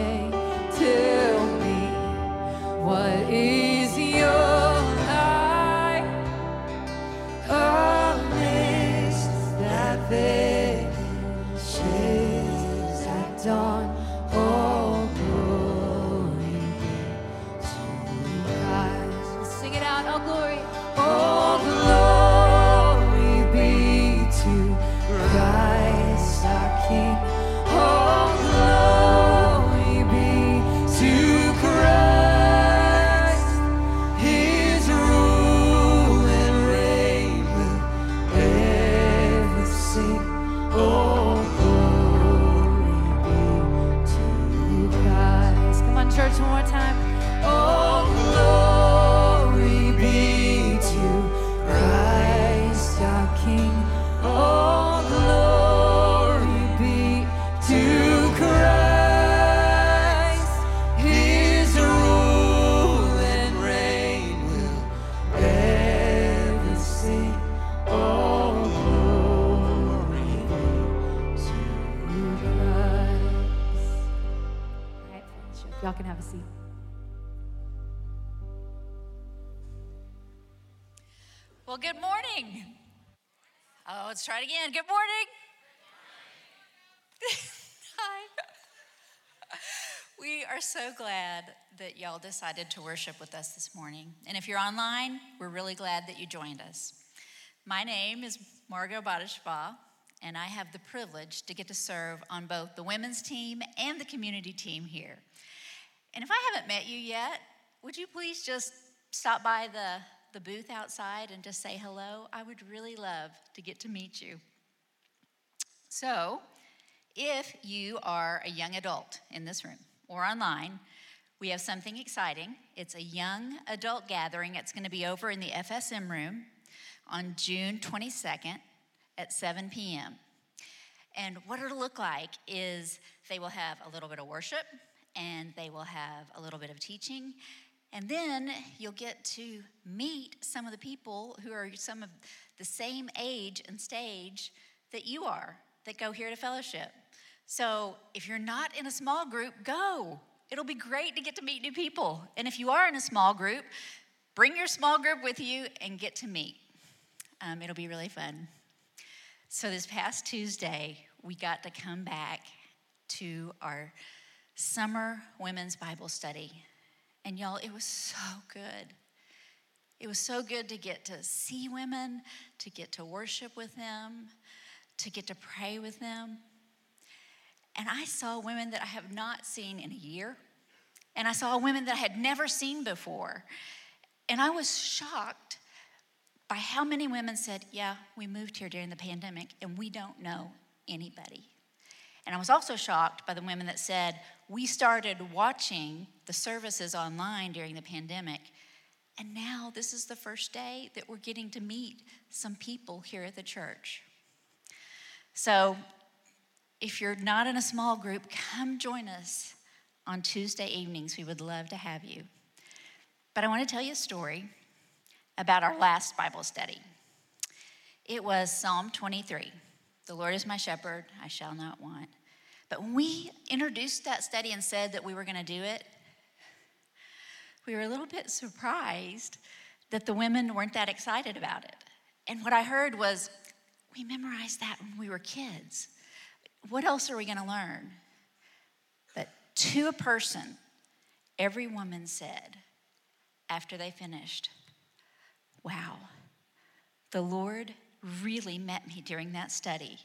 escape. Let's try it again. Good morning. Hi. We are so glad that y'all decided to worship with us this morning. And if you're online, we're really glad that you joined us. My name is Margot Badishba, and I have the privilege to get to serve on both the women's team and the community team here. And if I haven't met you yet, would you please just stop by the, the booth outside and just say hello? I would really love to get to meet you. So, if you are a young adult in this room or online, we have something exciting. It's a young adult gathering. It's going to be over in the FSM room on June 22nd at 7 p.m. And what it'll look like is they will have a little bit of worship and they will have a little bit of teaching. And then you'll get to meet some of the people who are some of the same age and stage that you are that go here to fellowship. So if you're not in a small group, go. It'll be great to get to meet new people. And if you are in a small group, bring your small group with you and get to meet. Um, it'll be really fun. So, this past Tuesday, we got to come back to our summer women's Bible study. And y'all, it was so good. It was so good to get to see women, to get to worship with them, to get to pray with them. And I saw women that I have not seen in a year. And I saw women that I had never seen before. And I was shocked by how many women said, Yeah, we moved here during the pandemic and we don't know anybody. And I was also shocked by the women that said, We started watching the services online during the pandemic. And now this is the first day that we're getting to meet some people here at the church. So if you're not in a small group, come join us on Tuesday evenings. We would love to have you. But I want to tell you a story about our last Bible study. It was Psalm 23 The Lord is my shepherd, I shall not want. But when we introduced that study and said that we were going to do it, we were a little bit surprised that the women weren't that excited about it. And what I heard was, we memorized that when we were kids. What else are we going to learn? But to a person, every woman said after they finished, Wow, the Lord really met me during that study.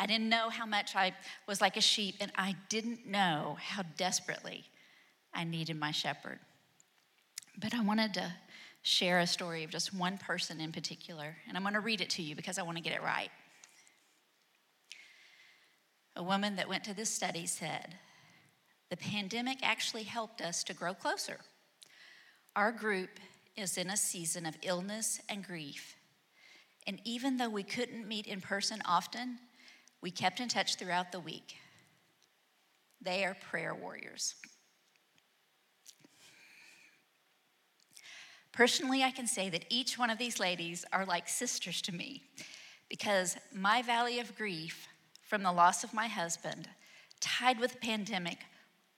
I didn't know how much I was like a sheep, and I didn't know how desperately I needed my shepherd. But I wanted to share a story of just one person in particular, and I'm going to read it to you because I want to get it right. A woman that went to this study said, The pandemic actually helped us to grow closer. Our group is in a season of illness and grief. And even though we couldn't meet in person often, we kept in touch throughout the week. They are prayer warriors. Personally, I can say that each one of these ladies are like sisters to me because my valley of grief from the loss of my husband, tied with the pandemic,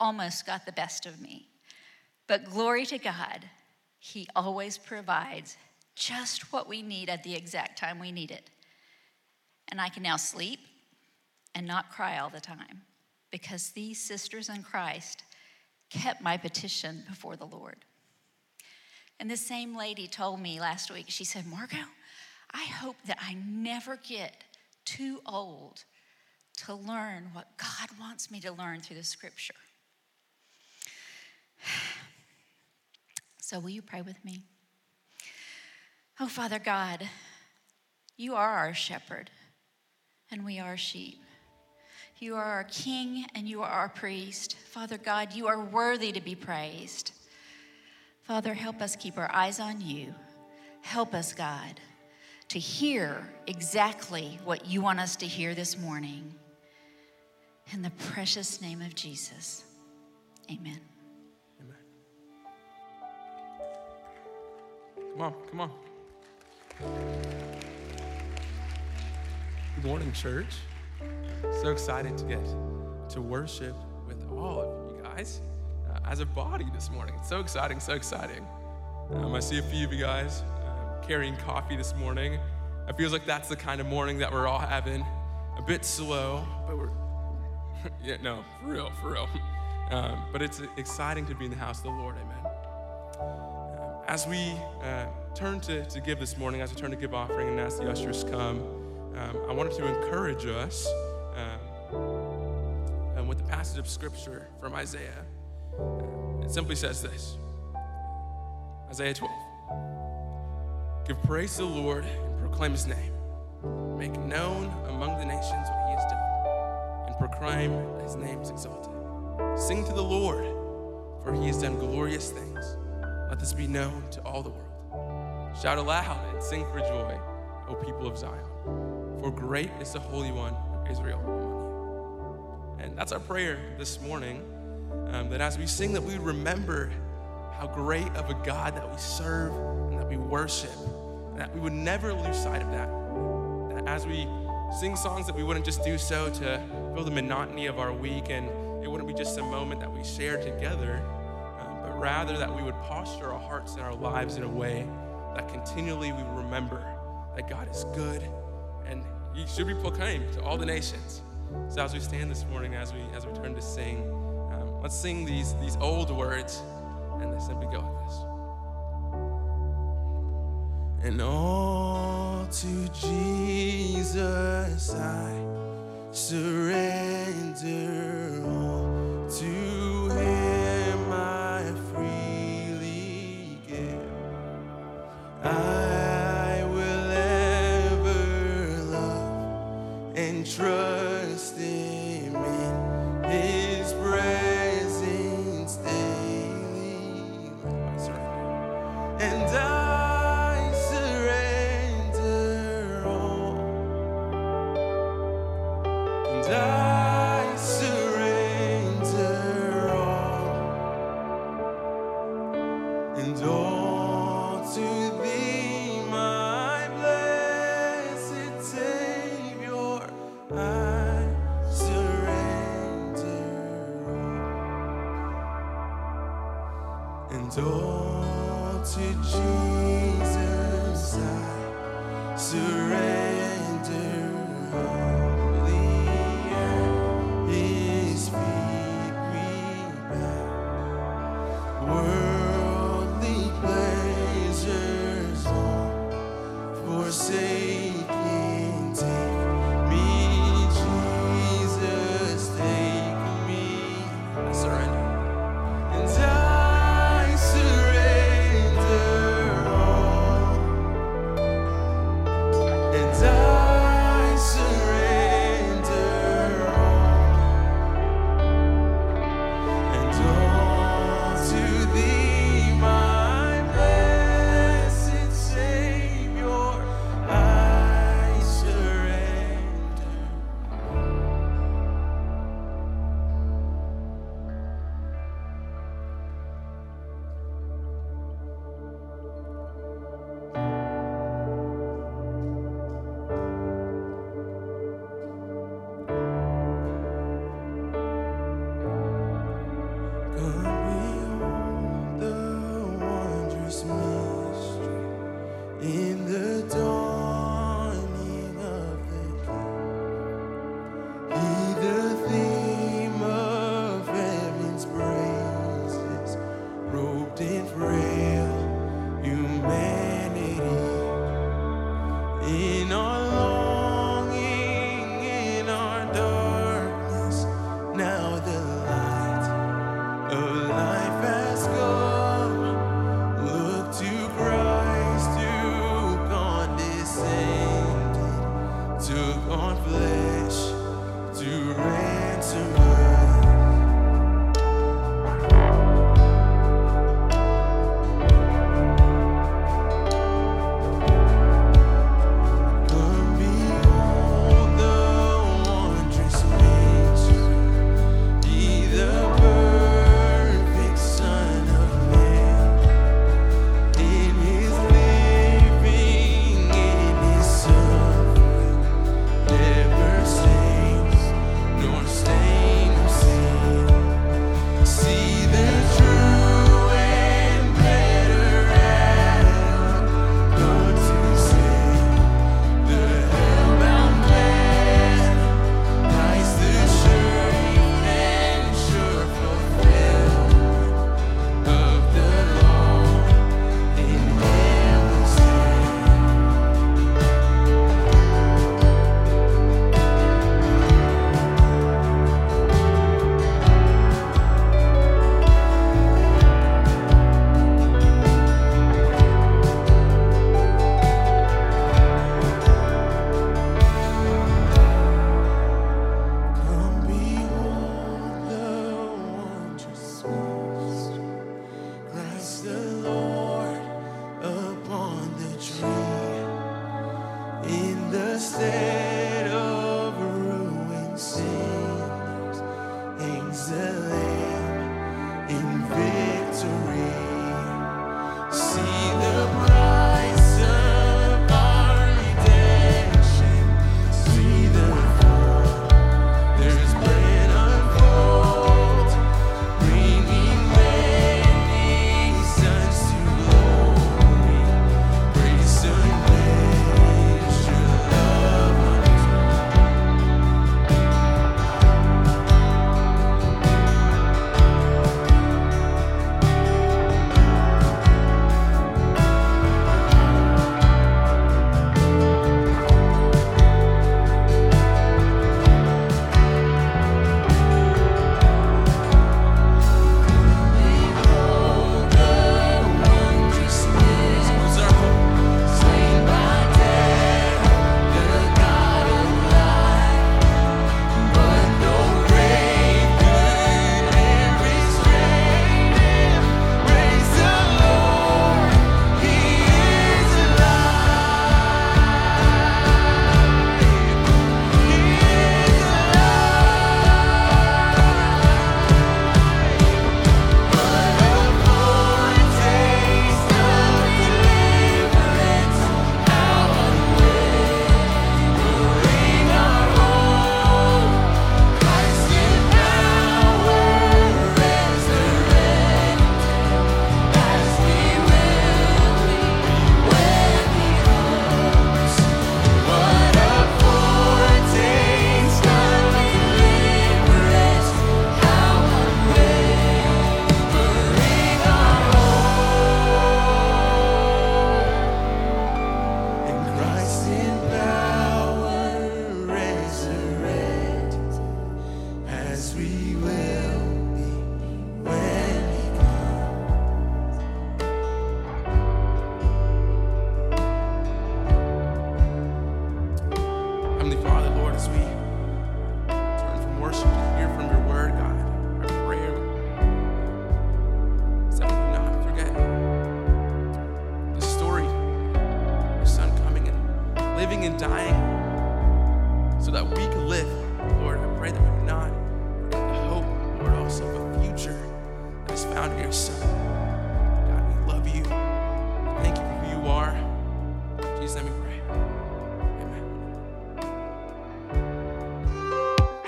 almost got the best of me. But glory to God, He always provides just what we need at the exact time we need it. And I can now sleep and not cry all the time because these sisters in Christ kept my petition before the Lord. And this same lady told me last week, she said, Margot, I hope that I never get too old to learn what God wants me to learn through the scripture. So, will you pray with me? Oh, Father God, you are our shepherd, and we are sheep. You are our king, and you are our priest. Father God, you are worthy to be praised. Father, help us keep our eyes on you. Help us, God, to hear exactly what you want us to hear this morning. In the precious name of Jesus, amen. Amen. Come on, come on. Good morning, church. So excited to get to worship with all of you guys uh, as a body this morning. It's so exciting, so exciting. Um, I see a few of you guys uh, carrying coffee this morning. It feels like that's the kind of morning that we're all having. A bit slow, but we're, yeah, no, for real, for real. Um, but it's exciting to be in the house of the Lord, amen. Um, as we uh, turn to, to give this morning, as we turn to give offering and as the ushers come, um, I wanted to encourage us um, with the passage of scripture from Isaiah. It simply says this Isaiah 12. Give praise to the Lord and proclaim his name. Make known among the nations what he has done, and proclaim his name is exalted. Sing to the Lord, for he has done glorious things. Let this be known to all the world. Shout aloud and sing for joy, O people of Zion, for great is the Holy One Israel. And that's our prayer this morning, um, that as we sing, that we remember how great of a God that we serve and that we worship, and that we would never lose sight of that. That as we sing songs, that we wouldn't just do so to fill the monotony of our week and it wouldn't be just a moment that we share together, um, but rather that we would posture our hearts and our lives in a way that continually we remember that God is good and He should be proclaimed to all the nations. So as we stand this morning, as we as we turn to sing, um, let's sing these these old words, and they simply go like this. And all to Jesus I surrender all to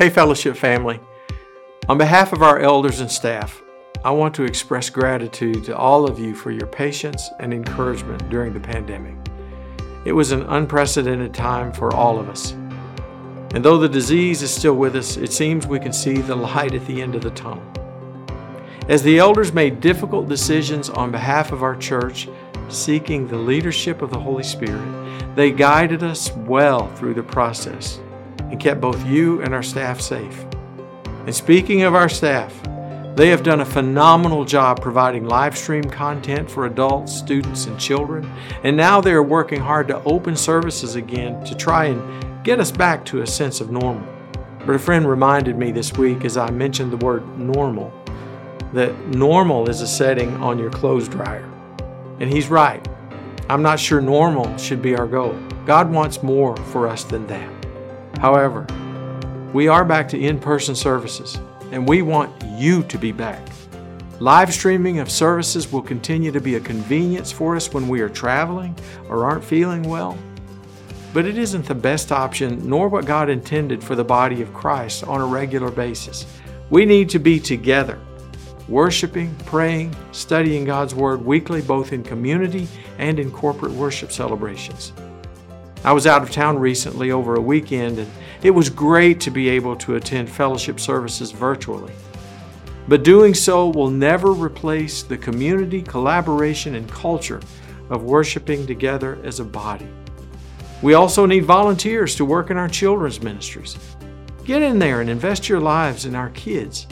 Hey, fellowship family. On behalf of our elders and staff, I want to express gratitude to all of you for your patience and encouragement during the pandemic. It was an unprecedented time for all of us. And though the disease is still with us, it seems we can see the light at the end of the tunnel. As the elders made difficult decisions on behalf of our church, seeking the leadership of the Holy Spirit, they guided us well through the process and kept both you and our staff safe. And speaking of our staff, they have done a phenomenal job providing live stream content for adults, students, and children. And now they are working hard to open services again to try and get us back to a sense of normal. But a friend reminded me this week as I mentioned the word normal that normal is a setting on your clothes dryer. And he's right. I'm not sure normal should be our goal. God wants more for us than that. However, we are back to in person services, and we want you to be back. Live streaming of services will continue to be a convenience for us when we are traveling or aren't feeling well. But it isn't the best option, nor what God intended for the body of Christ on a regular basis. We need to be together, worshiping, praying, studying God's Word weekly, both in community and in corporate worship celebrations. I was out of town recently over a weekend, and it was great to be able to attend fellowship services virtually. But doing so will never replace the community, collaboration, and culture of worshiping together as a body. We also need volunteers to work in our children's ministries. Get in there and invest your lives in our kids.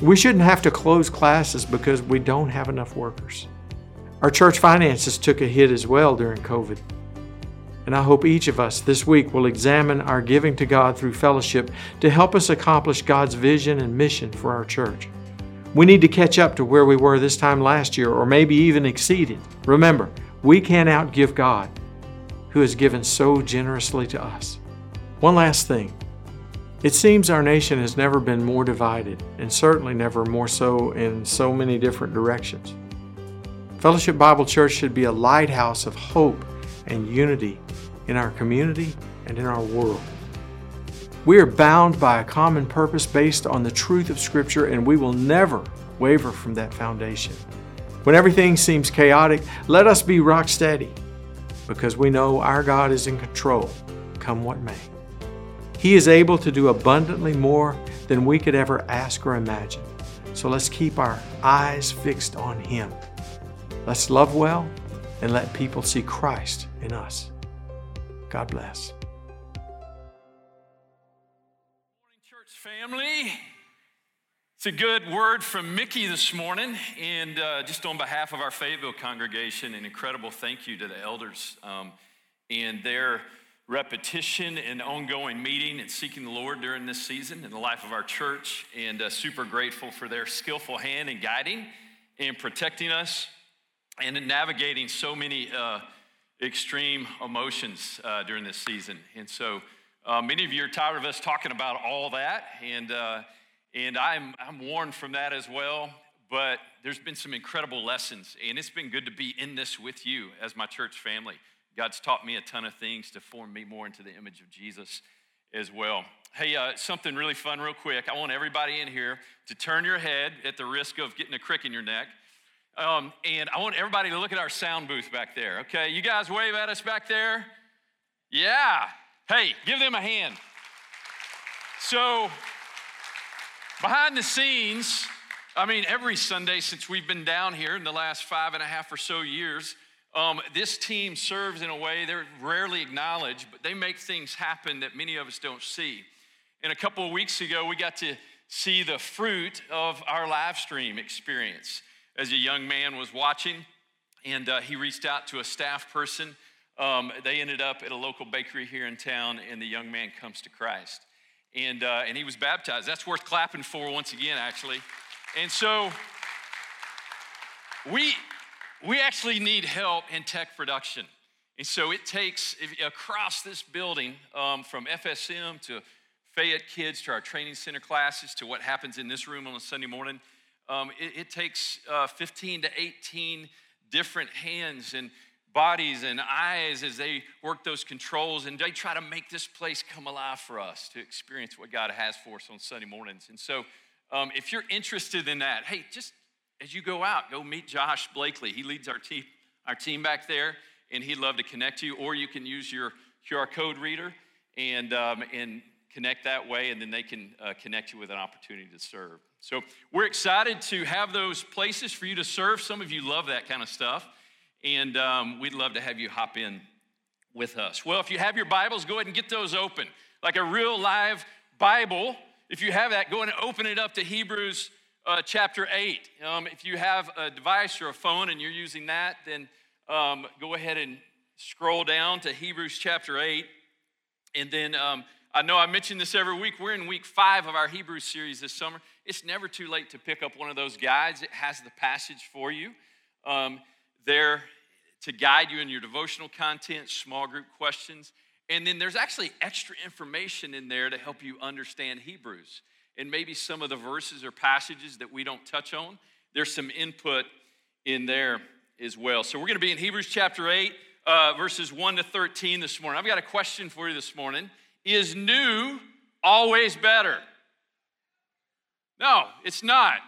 We shouldn't have to close classes because we don't have enough workers. Our church finances took a hit as well during COVID. And I hope each of us this week will examine our giving to God through fellowship to help us accomplish God's vision and mission for our church. We need to catch up to where we were this time last year or maybe even exceed it. Remember, we can't outgive God, who has given so generously to us. One last thing. It seems our nation has never been more divided, and certainly never more so in so many different directions. Fellowship Bible Church should be a lighthouse of hope and unity in our community and in our world. We are bound by a common purpose based on the truth of Scripture, and we will never waver from that foundation. When everything seems chaotic, let us be rock steady because we know our God is in control, come what may. He is able to do abundantly more than we could ever ask or imagine. So let's keep our eyes fixed on Him. Let's love well and let people see Christ in us. God bless. Morning, church family. It's a good word from Mickey this morning, and uh, just on behalf of our Fayetteville congregation, an incredible thank you to the elders um, and their repetition and ongoing meeting and seeking the Lord during this season in the life of our church, and uh, super grateful for their skillful hand in guiding and protecting us and in navigating so many uh, extreme emotions uh, during this season. And so, uh, many of you are tired of us talking about all that, and uh, and I'm I'm warned from that as well. But there's been some incredible lessons, and it's been good to be in this with you as my church family. God's taught me a ton of things to form me more into the image of Jesus as well. Hey, uh, something really fun, real quick. I want everybody in here to turn your head at the risk of getting a crick in your neck. Um, and I want everybody to look at our sound booth back there, okay? You guys wave at us back there? Yeah. Hey, give them a hand. So, behind the scenes, I mean, every Sunday since we've been down here in the last five and a half or so years, um, this team serves in a way they're rarely acknowledged, but they make things happen that many of us don't see. And a couple of weeks ago, we got to see the fruit of our live stream experience. As a young man was watching, and uh, he reached out to a staff person. Um, they ended up at a local bakery here in town, and the young man comes to Christ. And, uh, and he was baptized. That's worth clapping for once again, actually. And so we, we actually need help in tech production. And so it takes across this building, um, from FSM to Fayette Kids to our training center classes to what happens in this room on a Sunday morning, um, it, it, takes uh, 15 to 18 different hands and bodies and eyes as they work those controls and they try to make this place come alive for us to experience what God has for us on Sunday mornings. And so, um, if you're interested in that, hey, just as you go out, go meet Josh Blakely. He leads our team, our team back there, and he'd love to connect you. Or you can use your QR code reader and um, and connect that way, and then they can uh, connect you with an opportunity to serve. So we're excited to have those places for you to serve. Some of you love that kind of stuff, and um, we'd love to have you hop in with us. Well, if you have your Bibles, go ahead and get those open. Like a real live Bible, if you have that, go and open it up to Hebrews uh, chapter 8. Um, if you have a device or a phone and you're using that, then um, go ahead and scroll down to Hebrews chapter 8. And then um, I know I mention this every week. We're in week five of our Hebrews series this summer. It's never too late to pick up one of those guides. It has the passage for you um, there to guide you in your devotional content, small group questions. And then there's actually extra information in there to help you understand Hebrews and maybe some of the verses or passages that we don't touch on. There's some input in there as well. So we're going to be in Hebrews chapter 8, uh, verses 1 to 13 this morning. I've got a question for you this morning. Is new always better? No, it's not.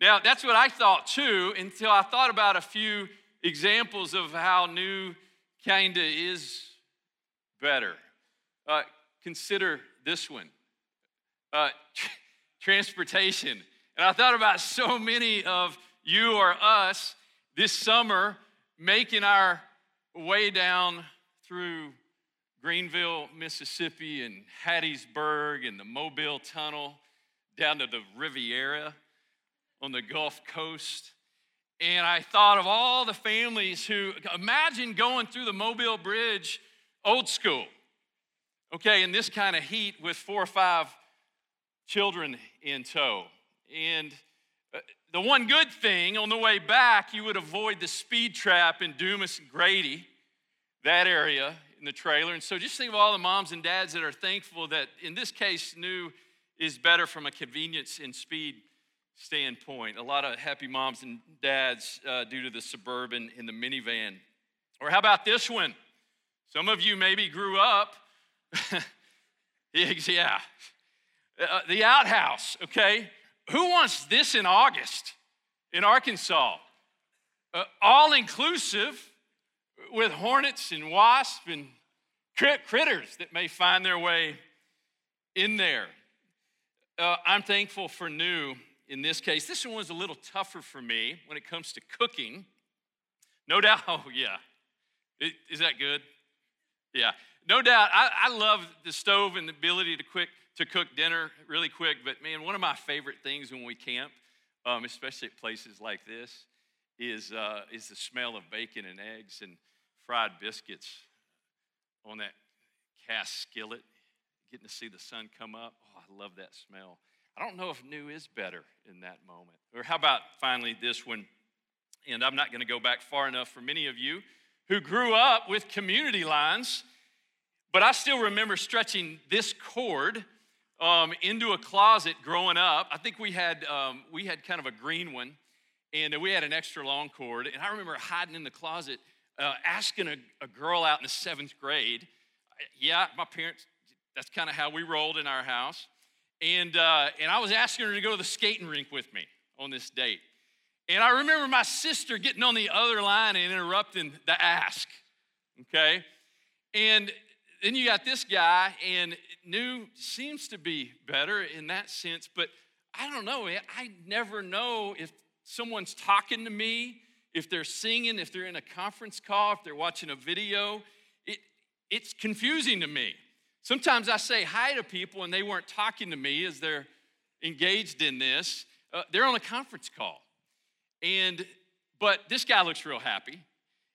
Now, that's what I thought too until I thought about a few examples of how new kind of is better. Uh, consider this one. Uh, transportation. And I thought about so many of you or us this summer making our way down through Greenville, Mississippi, and Hattiesburg, and the Mobile Tunnel down to the Riviera on the Gulf Coast. And I thought of all the families who imagine going through the Mobile Bridge old school, okay, in this kind of heat with four or five children in tow. And uh, the one good thing on the way back, you would avoid the speed trap in Dumas and Grady, that area in the trailer. And so just think of all the moms and dads that are thankful that in this case, new is better from a convenience and speed standpoint. A lot of happy moms and dads uh, due to the suburban in the minivan. Or how about this one? Some of you maybe grew up, yeah, uh, the outhouse, okay? Who wants this in August in Arkansas? Uh, all inclusive with hornets and wasps and crit- critters that may find their way in there. Uh, I'm thankful for new in this case. This one was a little tougher for me when it comes to cooking. No doubt, oh, yeah. It, is that good? Yeah. No doubt, I, I love the stove and the ability to quick to cook dinner really quick, but man, one of my favorite things when we camp, um, especially at places like this, is, uh, is the smell of bacon and eggs and fried biscuits on that cast skillet, getting to see the sun come up. Oh, I love that smell. I don't know if new is better in that moment. Or how about finally this one? And I'm not going to go back far enough for many of you who grew up with community lines, but I still remember stretching this cord um, into a closet growing up. I think we had um, we had kind of a green one, and we had an extra long cord. And I remember hiding in the closet, uh, asking a, a, girl out in the seventh grade. Yeah, my parents. That's kind of how we rolled in our house. And uh, and I was asking her to go to the skating rink with me on this date. And I remember my sister getting on the other line and interrupting the ask. Okay, and then you got this guy, and new seems to be better in that sense, but I don't know. I never know if someone's talking to me, if they're singing, if they're in a conference call, if they're watching a video. It, it's confusing to me. Sometimes I say hi to people and they weren't talking to me as they're engaged in this, uh, they're on a conference call. And, but this guy looks real happy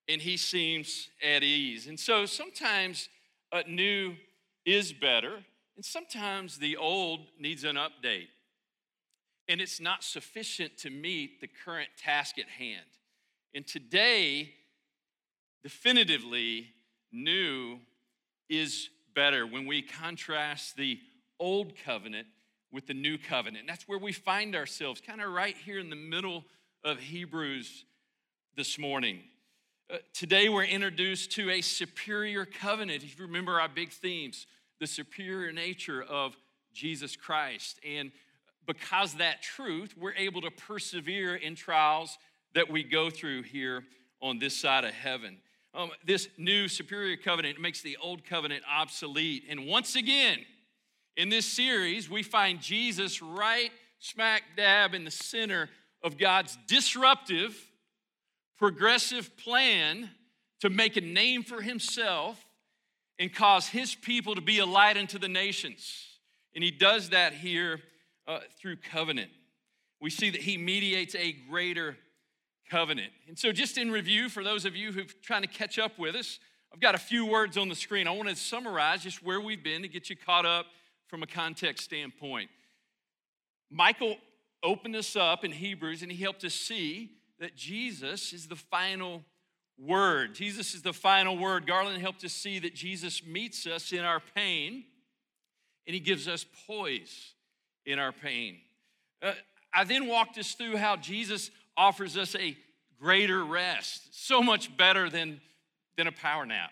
and he seems at ease. And so sometimes uh, new is better, and sometimes the old needs an update. And it's not sufficient to meet the current task at hand. And today, definitively, new is better when we contrast the old covenant with the new covenant. That's where we find ourselves, kind of right here in the middle of Hebrews this morning. Uh, today, we're introduced to a superior covenant. If you remember our big themes, the superior nature of Jesus Christ. And because that truth, we're able to persevere in trials that we go through here on this side of heaven. Um, this new superior covenant makes the old covenant obsolete. And once again, in this series, we find Jesus right smack dab in the center of God's disruptive, progressive plan to make a name for himself and cause his people to be a light unto the nations. And he does that here uh, through covenant. We see that he mediates a greater covenant. And so, just in review, for those of you who've trying to catch up with us, I've got a few words on the screen. I want to summarize just where we've been to get you caught up from a context standpoint. Michael opened us up in Hebrews and he helped us see that Jesus is the final word. Jesus is the final word. Garland helped us see that Jesus meets us in our pain and he gives us poise in our pain. Uh, I then walked us through how Jesus offers us a greater rest, so much better than, than a power nap.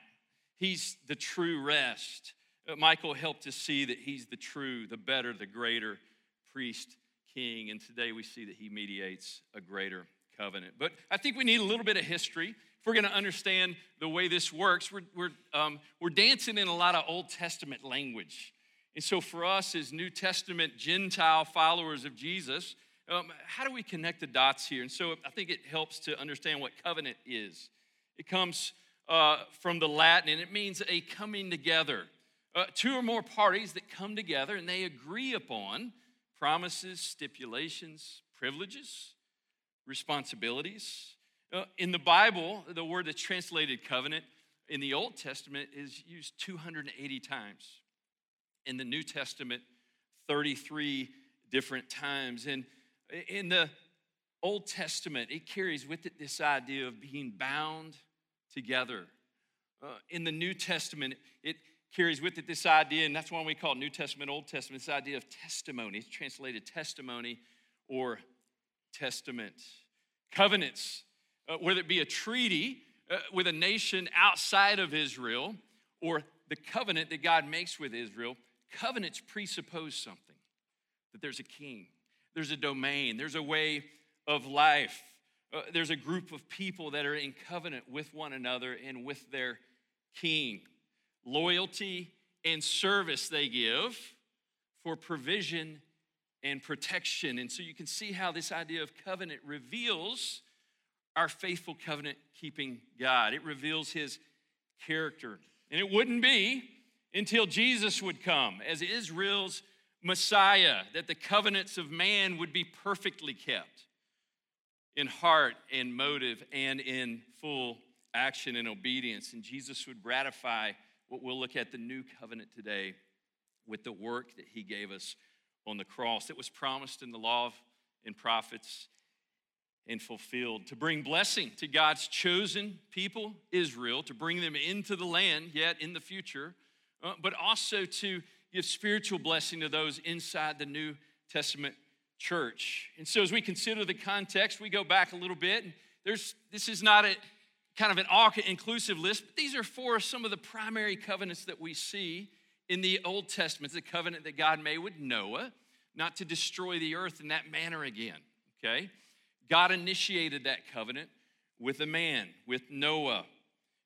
He's the true rest. Uh, Michael helped us see that he's the true, the better, the greater priest king. And today we see that he mediates a greater covenant. But I think we need a little bit of history. If we're going to understand the way this works, we're, we're, um, we're dancing in a lot of Old Testament language. And so for us as New Testament Gentile followers of Jesus, um, how do we connect the dots here? And so I think it helps to understand what covenant is. It comes uh, from the Latin and it means a coming together. Uh, two or more parties that come together and they agree upon promises, stipulations, privileges, responsibilities. Uh, in the Bible, the word that's translated covenant in the Old Testament is used 280 times. In the New Testament, 33 different times. And in the Old Testament, it carries with it this idea of being bound together. Uh, in the New Testament, it carries with it this idea, and that's why we call New Testament, Old Testament, this idea of testimony. It's translated testimony or testament. Covenants, uh, whether it be a treaty uh, with a nation outside of Israel or the covenant that God makes with Israel, covenants presuppose something that there's a king, there's a domain, there's a way of life. Uh, there's a group of people that are in covenant with one another and with their king. Loyalty and service they give for provision and protection. And so you can see how this idea of covenant reveals our faithful covenant keeping God. It reveals his character. And it wouldn't be until Jesus would come as Israel's Messiah that the covenants of man would be perfectly kept in heart and motive and in full action and obedience. And Jesus would ratify what we'll look at the new covenant today with the work that he gave us on the cross that was promised in the law and prophets and fulfilled to bring blessing to God's chosen people, Israel, to bring them into the land yet in the future, uh, but also to give spiritual blessing to those inside the New Testament church. And so, as we consider the context, we go back a little bit. There's this is not a kind of an all inclusive list, but these are four some of the primary covenants that we see in the Old Testament. the covenant that God made with Noah, not to destroy the earth in that manner again. Okay, God initiated that covenant with a man, with Noah.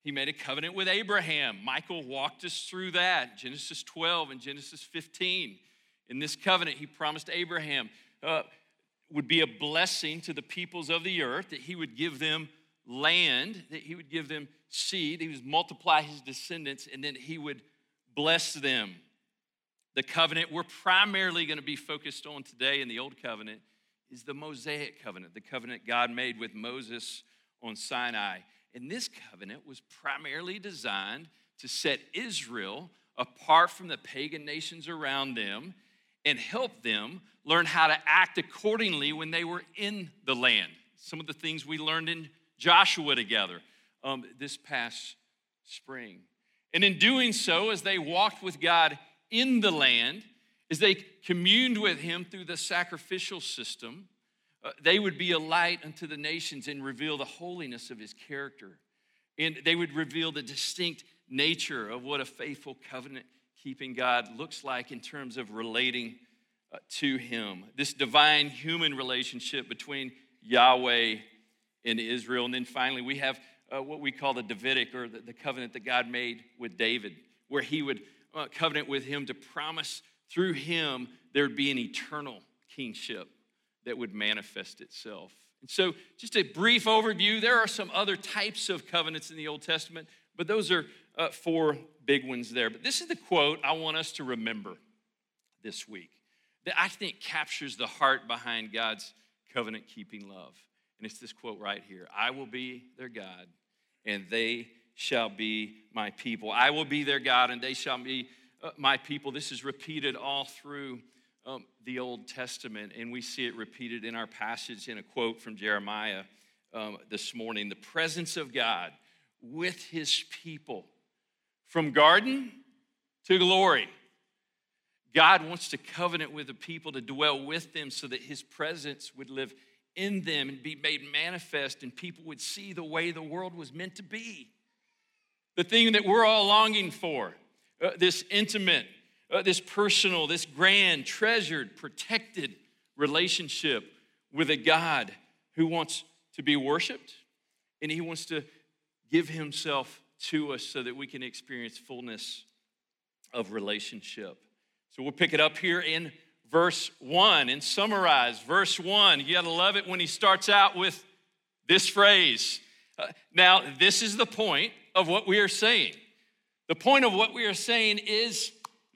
He made a covenant with Abraham. Michael walked us through that, Genesis 12 and Genesis 15. In this covenant, he promised Abraham uh, would be a blessing to the peoples of the earth, that he would give them land, that he would give them seed, he would multiply his descendants, and then he would bless them. The covenant we're primarily going to be focused on today in the Old Covenant is the Mosaic covenant, the covenant God made with Moses on Sinai. And this covenant was primarily designed to set Israel apart from the pagan nations around them and help them learn how to act accordingly when they were in the land. Some of the things we learned in Joshua together um, this past spring. And in doing so, as they walked with God in the land, as they communed with Him through the sacrificial system, uh, they would be a light unto the nations and reveal the holiness of His character. And they would reveal the distinct nature of what a faithful covenant keeping God looks like in terms of relating uh, to Him. This divine human relationship between Yahweh and Israel. And then finally, we have uh, what we call the Davidic or the, the, covenant that God made with David, where He would uh, covenant with him to promise through him there'd be an eternal kingship that would manifest itself. And so, just a brief overview there are some other types of covenants in the Old Testament, but those are uh, four big ones there. But this is the quote I want us to remember this week that I think captures the heart behind God's covenant keeping love. And it's this quote right here I will be their God, and they shall be my people. I will be their God, and they shall be uh, my people. This is repeated all through um, the Old Testament, and we see it repeated in our passage in a quote from Jeremiah um, this morning. The presence of God with his people from garden to glory. God wants to covenant with the people to dwell with them so that his presence would live in them and be made manifest, and people would see the way the world was meant to be the thing that we're all longing for uh, this intimate, uh, this personal, this grand, treasured, protected relationship with a God who wants to be worshiped and he wants to give himself to us so that we can experience fullness of relationship. So we'll pick it up here in verse 1 and summarize verse 1. You got to love it when he starts out with this phrase. Uh, now, this is the point of what we are saying. The point of what we are saying is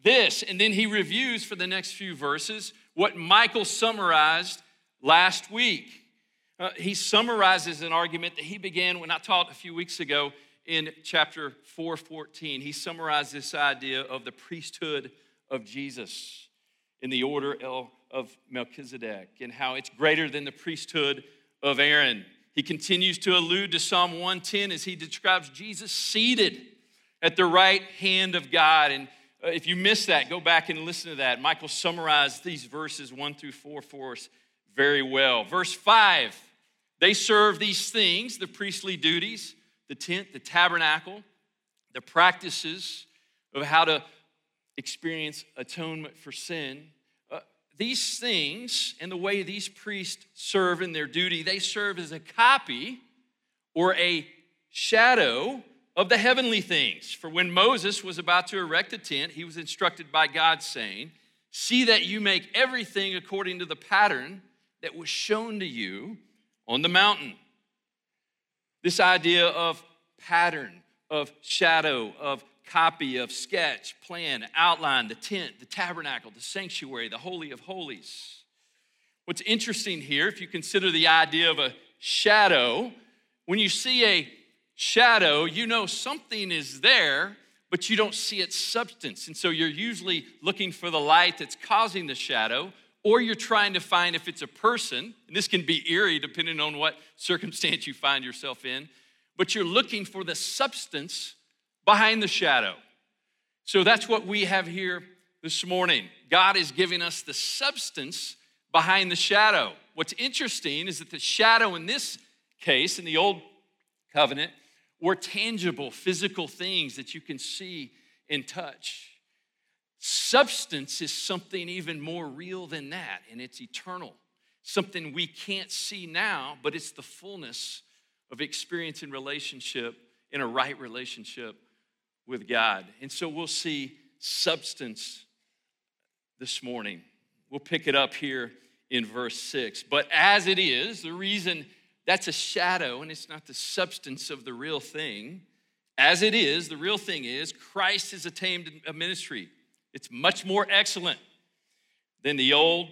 this, and then he reviews for the next few verses what Michael summarized last week. Uh, he summarizes an argument that he began when I taught a few weeks ago in chapter 414. He summarized this idea of the priesthood of Jesus in the order of Melchizedek and how it's greater than the priesthood of Aaron. He continues to allude to Psalm 110 as he describes Jesus seated at the right hand of God. And Uh, if you missed that, go back and listen to that. Michael summarized these verses 1 through 4 for us very well. Verse 5 they serve these things, the priestly duties, the tent, the tabernacle, the practices of how to experience atonement for sin uh, these things and the way these priests serve in their duty, they serve as a copy or a shadow of the heavenly things. For when Moses was about to erect a tent, he was instructed by God, saying, See that you make everything according to the pattern that was shown to you on the mountain. This idea of pattern, of shadow, of copy of sketch, plan, outline, the tent, the tabernacle, the sanctuary, the Holy of Holies. What's interesting here, if you consider the idea of a shadow, when you see a shadow, you know something is there, but you don't see its substance. And so you're usually looking for the light that's causing the shadow, or you're trying to find if it's a person. And this can be eerie depending on what circumstance you find yourself in, but you're looking for the substance behind the shadow. So that's what we have here this morning. God is giving us the substance behind the shadow. What's interesting is that the shadow in this case, in the old covenant, were tangible, physical things that you can see and touch. Substance is something even more real than that, and it's eternal. Something we can't see now, but it's the fullness of experience and relationship in a right relationship with God. And so we'll see substance this morning. We'll pick it up here in verse 6. But as it is, the reason that's a shadow and it's not the substance of the real thing, as it is, the real thing is Christ has attained a ministry It's much more excellent than the old,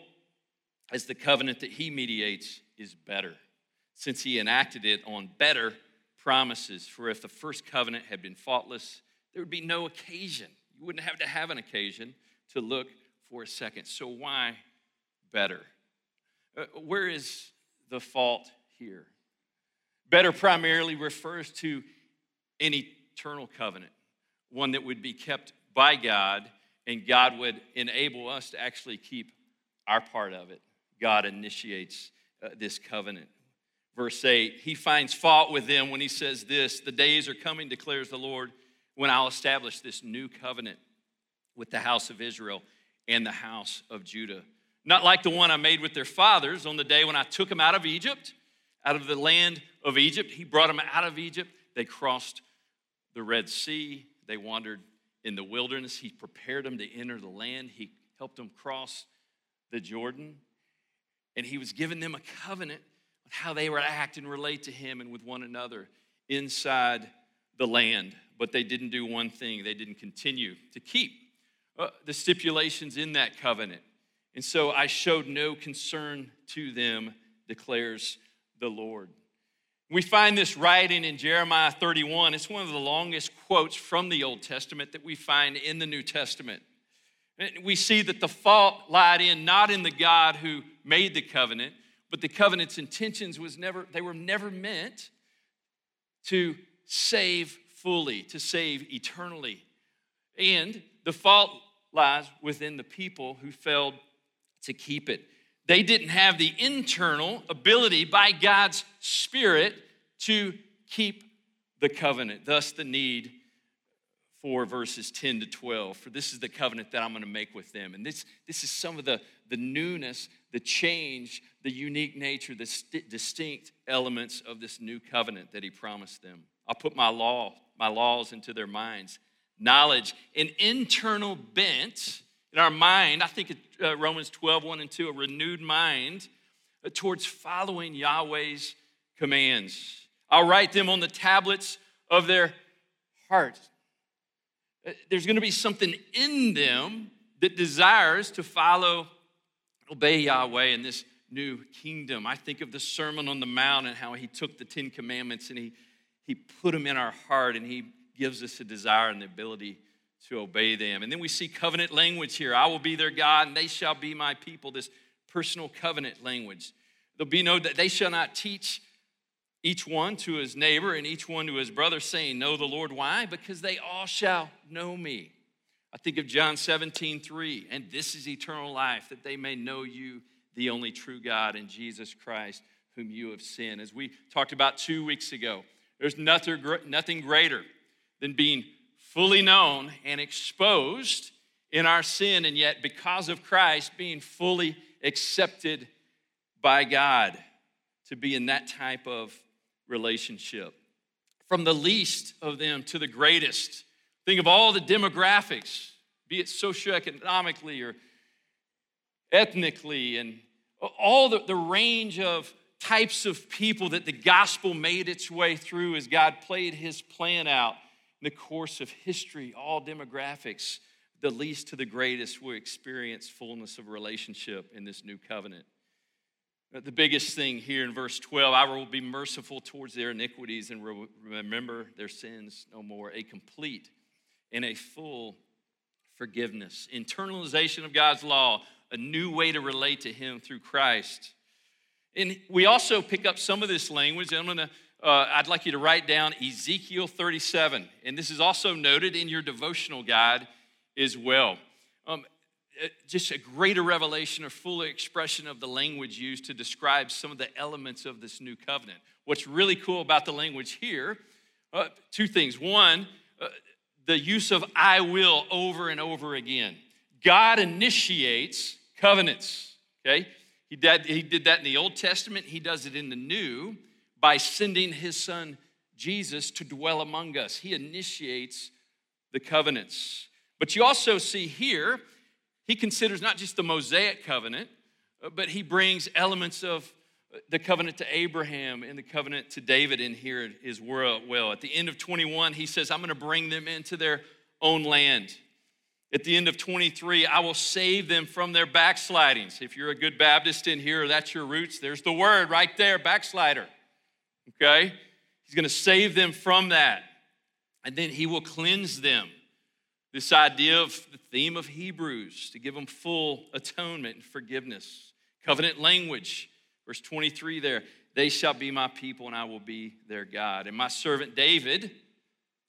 as the covenant that he mediates is better, since he enacted it on better promises. For if the first covenant had been faultless, there would be no occasion. You wouldn't have to have an occasion to look for a second. So, why better? Uh, where is the fault here? Better primarily refers to an eternal covenant, one that would be kept by God, and God would enable us to actually keep our part of it. God initiates uh, this covenant. Verse 8, he finds fault with them when he says this The days are coming, declares the Lord, when I'll establish this new covenant with the house of Israel and the house of Judah. Not like the one I made with their fathers on the day when I took them out of Egypt, out of the land of Egypt. He brought them out of Egypt. They crossed the Red Sea. They wandered in the wilderness. He prepared them to enter the land. He helped them cross the Jordan. And he was giving them a covenant of how they were to act and relate to him and with one another inside the land. But they didn't do one thing, they didn't continue to keep uh, the stipulations in that covenant. And so I showed no concern to them, declares the Lord. We find this writing in Jeremiah 31. It's one of the longest quotes from the Old Testament that we find in the New Testament. We see that the fault lied in not in the God who made the covenant, but the covenant's intentions was never, they were never meant to save fully, to save eternally. And the fault lies within the people who failed to keep it. They didn't have the internal ability by God's Spirit to keep the covenant, thus, the need for verses 10 to 12. For this is the covenant that I'm going to make with them. And this, this is some of the, the newness, the change, the unique nature, the st- distinct elements of this new covenant that he promised them. I'll put my law, my laws into their minds. Knowledge, an internal bent in our mind. I think uh, Romans 12, 1 and 2, a renewed mind uh, towards following Yahweh's commands. I'll write them on the tablets of their heart. Uh, there's going to be something in them that desires to follow, obey Yahweh in this new kingdom. I think of the Sermon on the Mount and how he took the Ten Commandments and he, he put them in our heart and he gives us a desire and the ability to obey them. And then we see covenant language here I will be their God and they shall be my people, this personal covenant language. There'll be no, they shall not teach each one to his neighbor and each one to his brother, saying, Know the Lord. Why? Because they all shall know me. I think of John 17, 3, and this is eternal life, that they may know you, the only true God, and Jesus Christ, whom you have sent. As we talked about two weeks ago, there's nothing, nothing greater than being fully known and exposed in our sin, and yet, because of Christ, being fully accepted by God to be in that type of relationship. From the least of them to the greatest. Think of all the demographics, be it socioeconomically or ethnically, and all the, the range of types of people that the gospel made its way through as God played his plan out the course of history, all demographics, the least to the greatest will experience fullness of relationship in this new covenant. The biggest thing here in verse 12 I will be merciful towards their iniquities and remember their sins no more. A complete and a full forgiveness. Internalization of God's law, a new way to relate to Him through Christ. And we also pick up some of this language. I'm going to, uh, I'd like you to write down Ezekiel 37. And this is also noted in your devotional guide as well. Um, uh, just a greater revelation or fuller expression of the language used to describe some of the elements of this new covenant. What's really cool about the language here, uh, two things. One, uh, the use of I will over and over again. God initiates covenants, okay? He did, he did that in the Old Testament, He does it in the New by sending His Son Jesus to dwell among us. He initiates the covenants. But you also see here, he considers not just the Mosaic covenant, uh, but he brings elements of uh, the covenant to Abraham and the covenant to David in here as well. At the end of 21, he says, I'm going to bring them into their own land. At the end of 23, I will save them from their backslidings. If you're a good Baptist in here, that's your roots. There's the word right there, backslider. Okay? He's going to save them from that. And then he will cleanse them. This idea of the theme of Hebrews to give them full atonement and forgiveness. Covenant language, verse 23 there. They shall be my people and I will be their God. And my servant David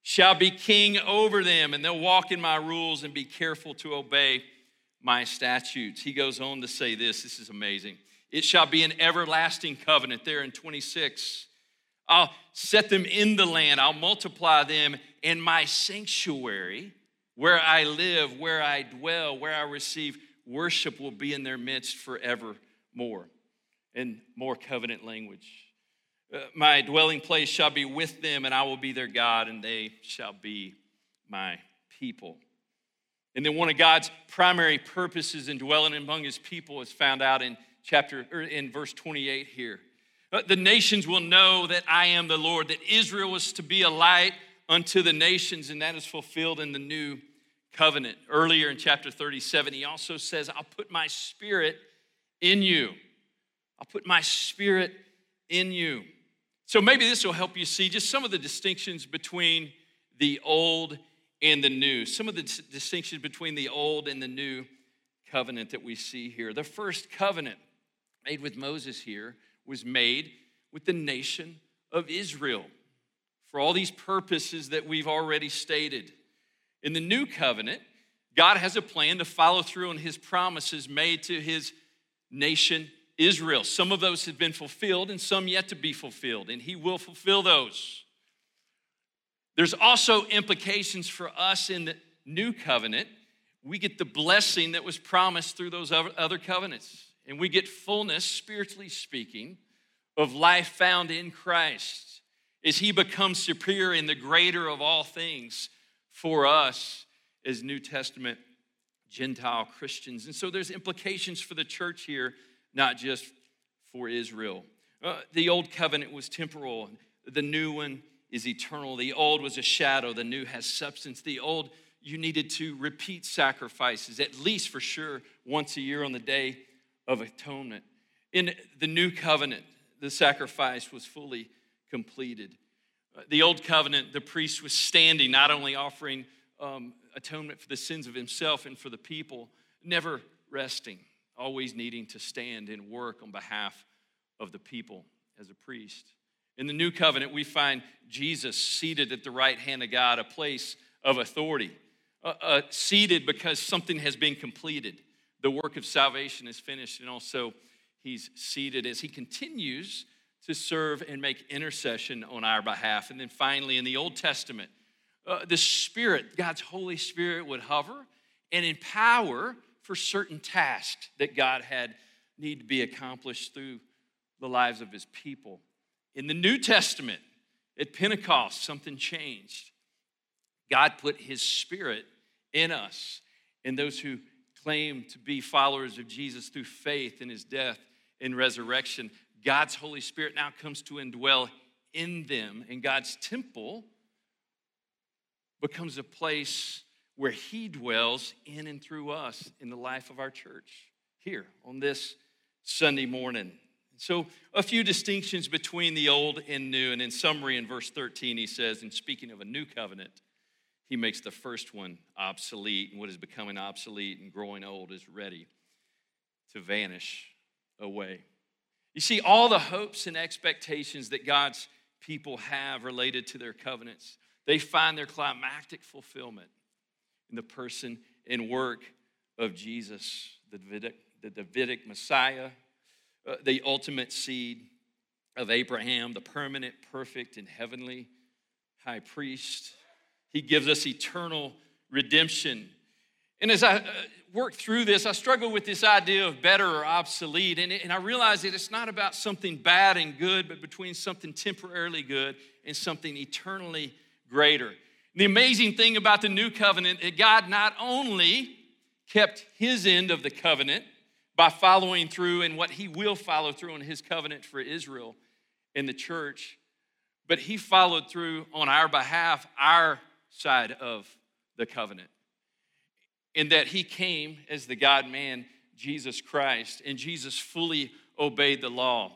shall be king over them, and they'll walk in my rules and be careful to obey my statutes. He goes on to say this this is amazing. It shall be an everlasting covenant there in 26. I'll set them in the land, I'll multiply them in my sanctuary where I live, where I dwell, where I receive worship will be in their midst forevermore. And more covenant language. Uh, my dwelling place shall be with them, and I will be their God, and they shall be my people. And then one of God's primary purposes in dwelling among his people is found out in chapter or in verse 28 here. The nations will know that I am the Lord, that Israel was to be a light unto the nations, and that is fulfilled in the new covenant. Earlier in chapter 37, he also says, I'll put my spirit in you. I'll put my spirit in you. So maybe this will help you see just some of the distinctions between the old and the new, some of the distinctions between the old and the new covenant that we see here. The first covenant made with Moses here was made with the nation of Israel for all these purposes that we've already stated. In the new covenant, God has a plan to follow through on his promises made to his nation Israel. Some of those have been fulfilled and some yet to be fulfilled, and he will fulfill those. There's also implications for us in the new covenant. We get the blessing that was promised through those other covenants, and we get fullness, spiritually speaking, of life found in Christ as he becomes superior and the greater of all things for us as New Testament Gentile Christians. And so there's implications for the church here, not just for Israel. Uh, the old covenant was temporal, the new one is eternal. The old was a shadow, the new has substance. The old, you needed to repeat sacrifices, at least for sure, once a year on the day of atonement. In the new covenant, the sacrifice was fully completed. Uh, the old covenant, the priest was standing, not only offering um, atonement for the sins of himself and for the people, never resting, always needing to stand and work on behalf of the people as a priest. In the new covenant, we find Jesus seated at the right hand of God, a place of authority, uh, uh, seated because something has been completed. The work of salvation is finished, and also he's seated as he continues to serve and make intercession on our behalf. And then finally, in the Old Testament, uh, the Spirit, God's Holy Spirit, would hover and empower for certain tasks that God had need to be accomplished through the lives of his people. In the New Testament, at Pentecost, something changed. God put his spirit in us, in those who claim to be followers of Jesus through faith in his death and resurrection. God's Holy Spirit now comes to indwell in them, and God's temple becomes a place where He dwells in and through us in the life of our church here on this Sunday morning. So, a few distinctions between the old and new. And in summary, in verse 13, he says, in speaking of a new covenant, he makes the first one obsolete, and what is becoming obsolete and growing old is ready to vanish away. You see, all the hopes and expectations that God's people have related to their covenants, they find their climactic fulfillment in the person and work of Jesus, the Davidic, the Davidic Messiah, uh, the ultimate seed of Abraham, the permanent, perfect, and heavenly high priest. He gives us eternal redemption and as I uh, work through this, I struggle with this idea of better or obsolete. And, and I realize that it's not about something bad and good, but between something temporarily good and something eternally greater. The amazing thing about the new covenant that God not only kept his end of the covenant by following through and what he will follow through on his covenant for Israel and the church, but he followed through on our behalf, our side of the covenant. in that he came as the God man, Jesus Christ, and Jesus fully obeyed the law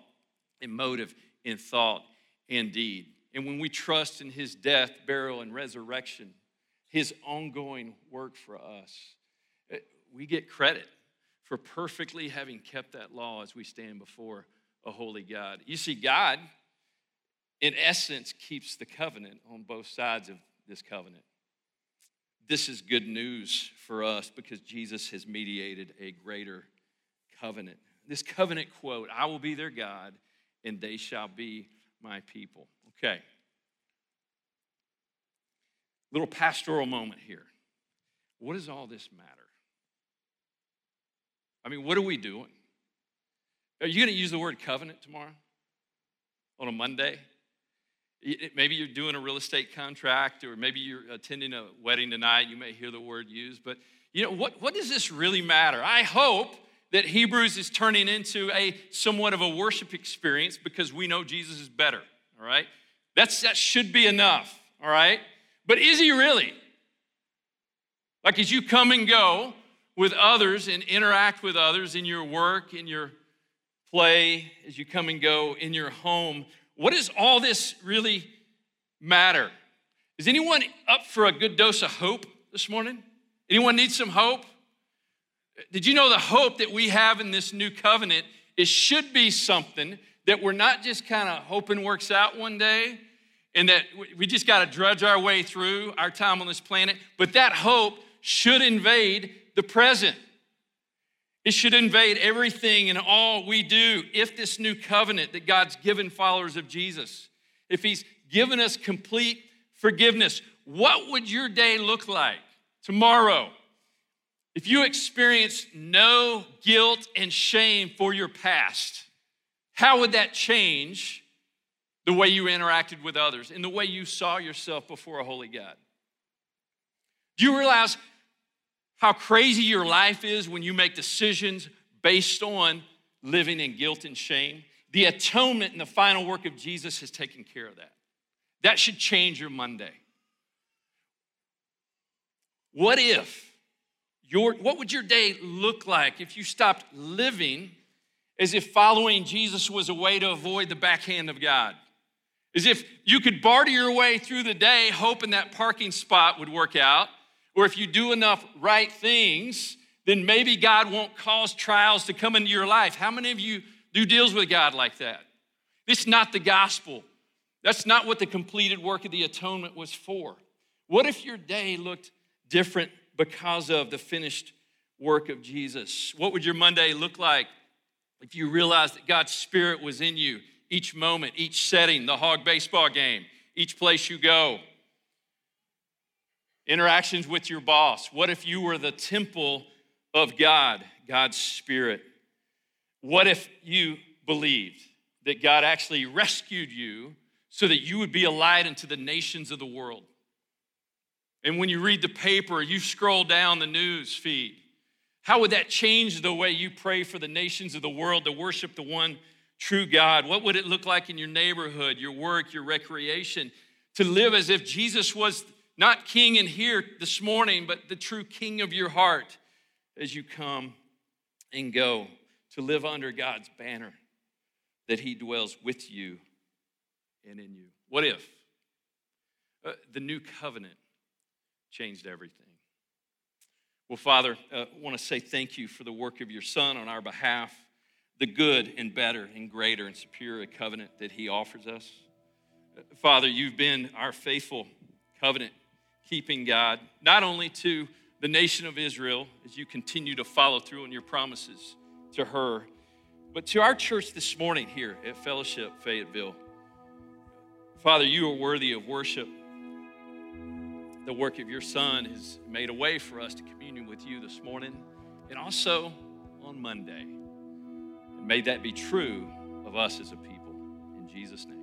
in motive, in thought, and deed. And when we trust in his death, burial, and resurrection, his ongoing work for us, eh, we get credit for perfectly having kept that law as we stand before a holy God. You see, God, in essence, keeps the covenant on both sides of this covenant. This is good news for us because Jesus has mediated a greater covenant. This covenant quote I will be their God, and they shall be my people. Okay. Little pastoral moment here. What does all this matter? I mean, what are we doing? Are you going to use the word covenant tomorrow? On a Monday? Maybe you're doing a real estate contract, or maybe you're attending a wedding tonight. You may hear the word used, but you know, what, what does this really matter? I hope that Hebrews is turning into a somewhat of a worship experience because we know Jesus is better, all right? That's, that should be enough, all right? But is he really? Like as you come and go with others and interact with others in your work, in your play, as you come and go in your home, what does all this really matter? Is anyone up for a good dose of hope this morning? Anyone need some hope? Did you know the hope that we have in this new covenant? It should be something that we're not just kind of hoping works out one day and that we just got to drudge our way through our time on this planet, but that hope should invade the present. It should invade everything and all we do if this new covenant that God's given followers of Jesus, if He's given us complete forgiveness, what would your day look like tomorrow if you experience no guilt and shame for your past? How would that change the way you interacted with others and the way you saw yourself before a holy God? Do you realize how crazy your life is when you make decisions based on living in guilt and shame. The atonement and the final work of Jesus has taken care of that. That should change your Monday. What if your what would your day look like if you stopped living as if following Jesus was a way to avoid the backhand of God? As if you could barter your way through the day hoping that parking spot would work out or if you do enough right things, then maybe God won't cause trials to come into your life. How many of you do deals with God like that? This is not the gospel. That's not what the completed work of the atonement was for. What if your day looked different because of the finished work of Jesus? What would your Monday look like if you realized that God's Spirit was in you each moment, each setting, the hog baseball game, each place you go? Interactions with your boss? What if you were the temple of God, God's Spirit? What if you believed that God actually rescued you so that you would be a light unto the nations of the world? And when you read the paper, you scroll down the news feed, how would that change the way you pray for the nations of the world to worship the one true God? What would it look like in your neighborhood, your work, your recreation? To live as if Jesus was not king in here this morning, but the true king of your heart as you come and go to live under God's banner that he dwells with you and in you. What if uh, the new covenant changed everything? Well, Father, I uh, want to say thank you for the work of your Son on our behalf, the good and better and greater and superior covenant that he offers us. Uh, Father, you've been our faithful covenant keeping God, not only to the nation of Israel as you continue to follow through on your promises to her, but to our church this morning here at Fellowship Fayetteville. Father, you are worthy of worship. The work of your Son has made a way for us to communion with you this morning and also on Monday. And may that be true of us as a people. In Jesus' name.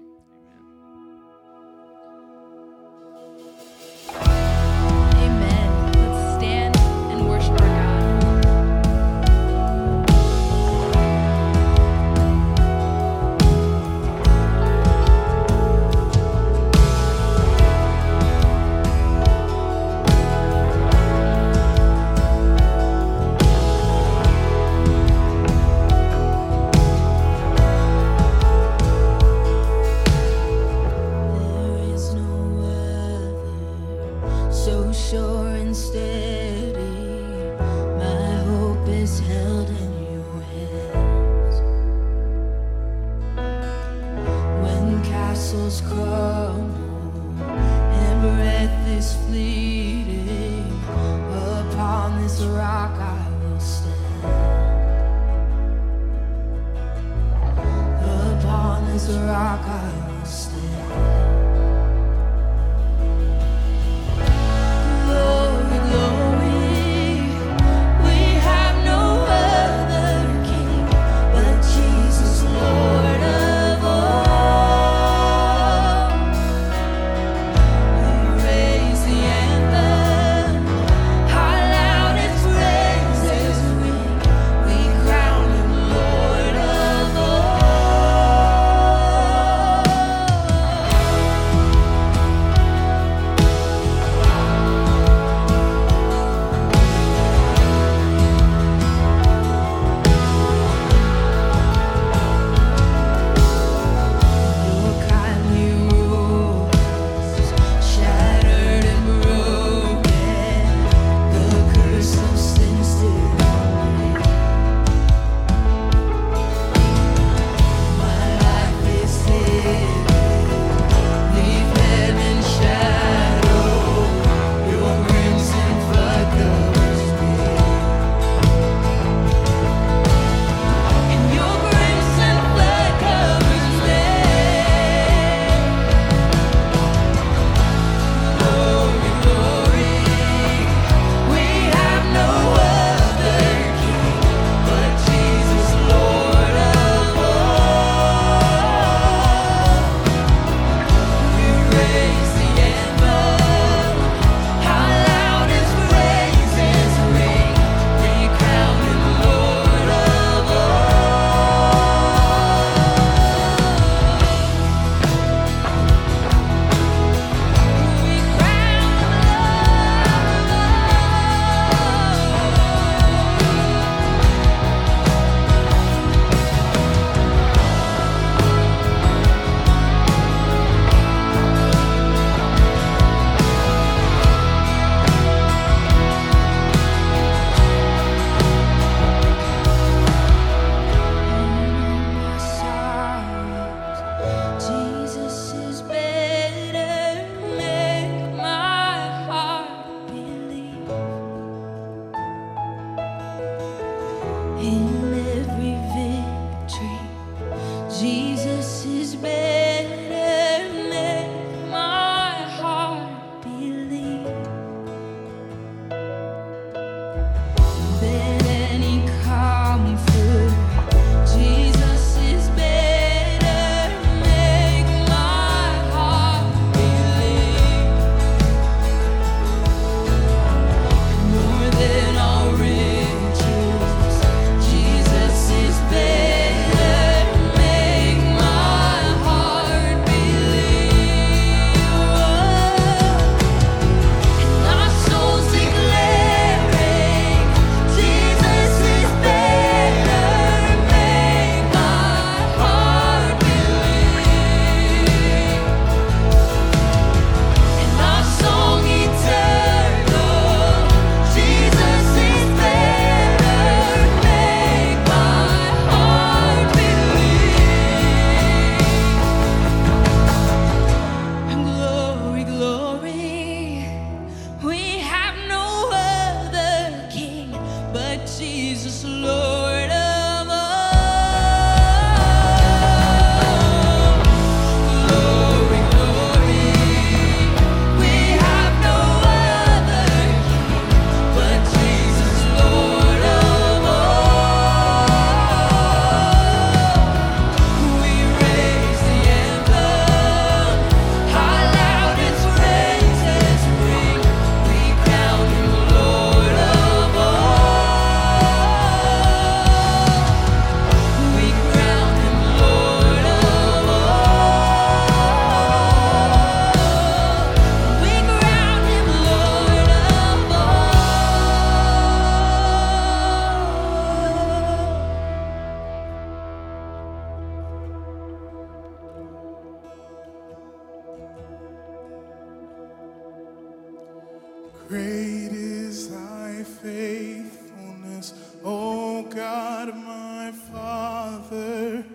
my Father,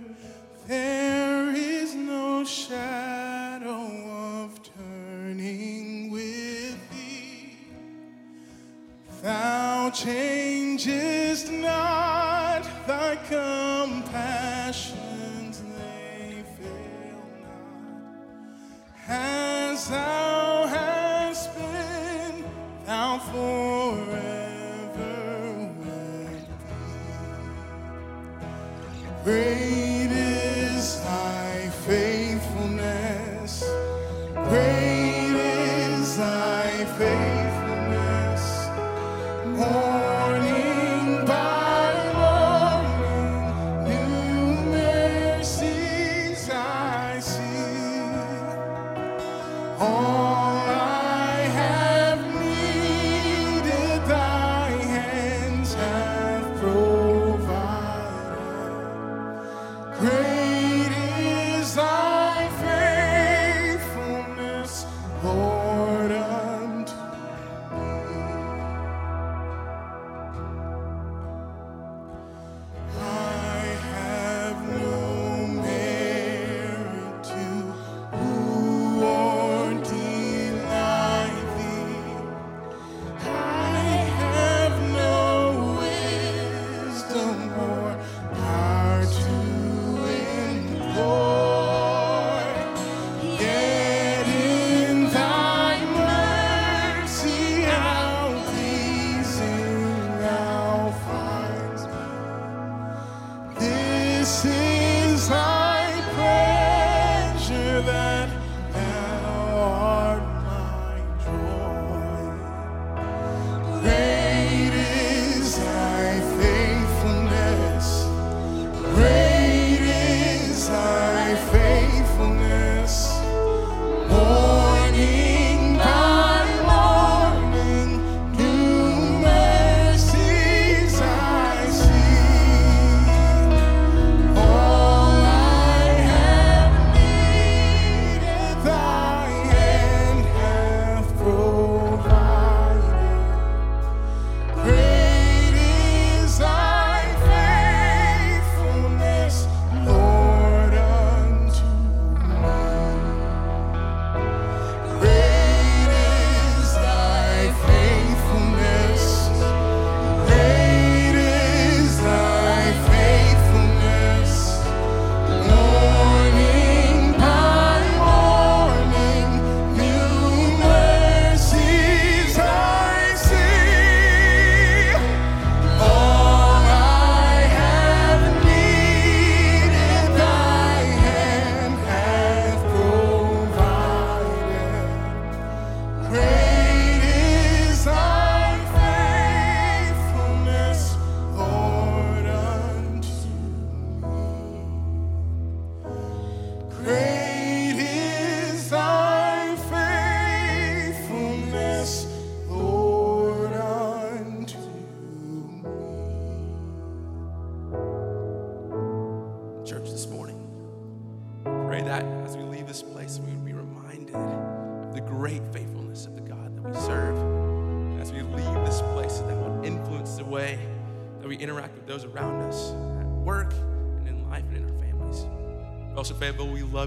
there is no shadow of turning with thee. Thou changest not, thy compassions they fail not. As thou hast been, thou for Praise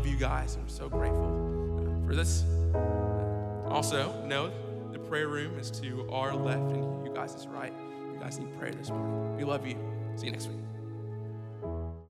love you guys. I'm so grateful uh, for this. Uh, also, know the prayer room is to our left and you guys is right. You guys need prayer this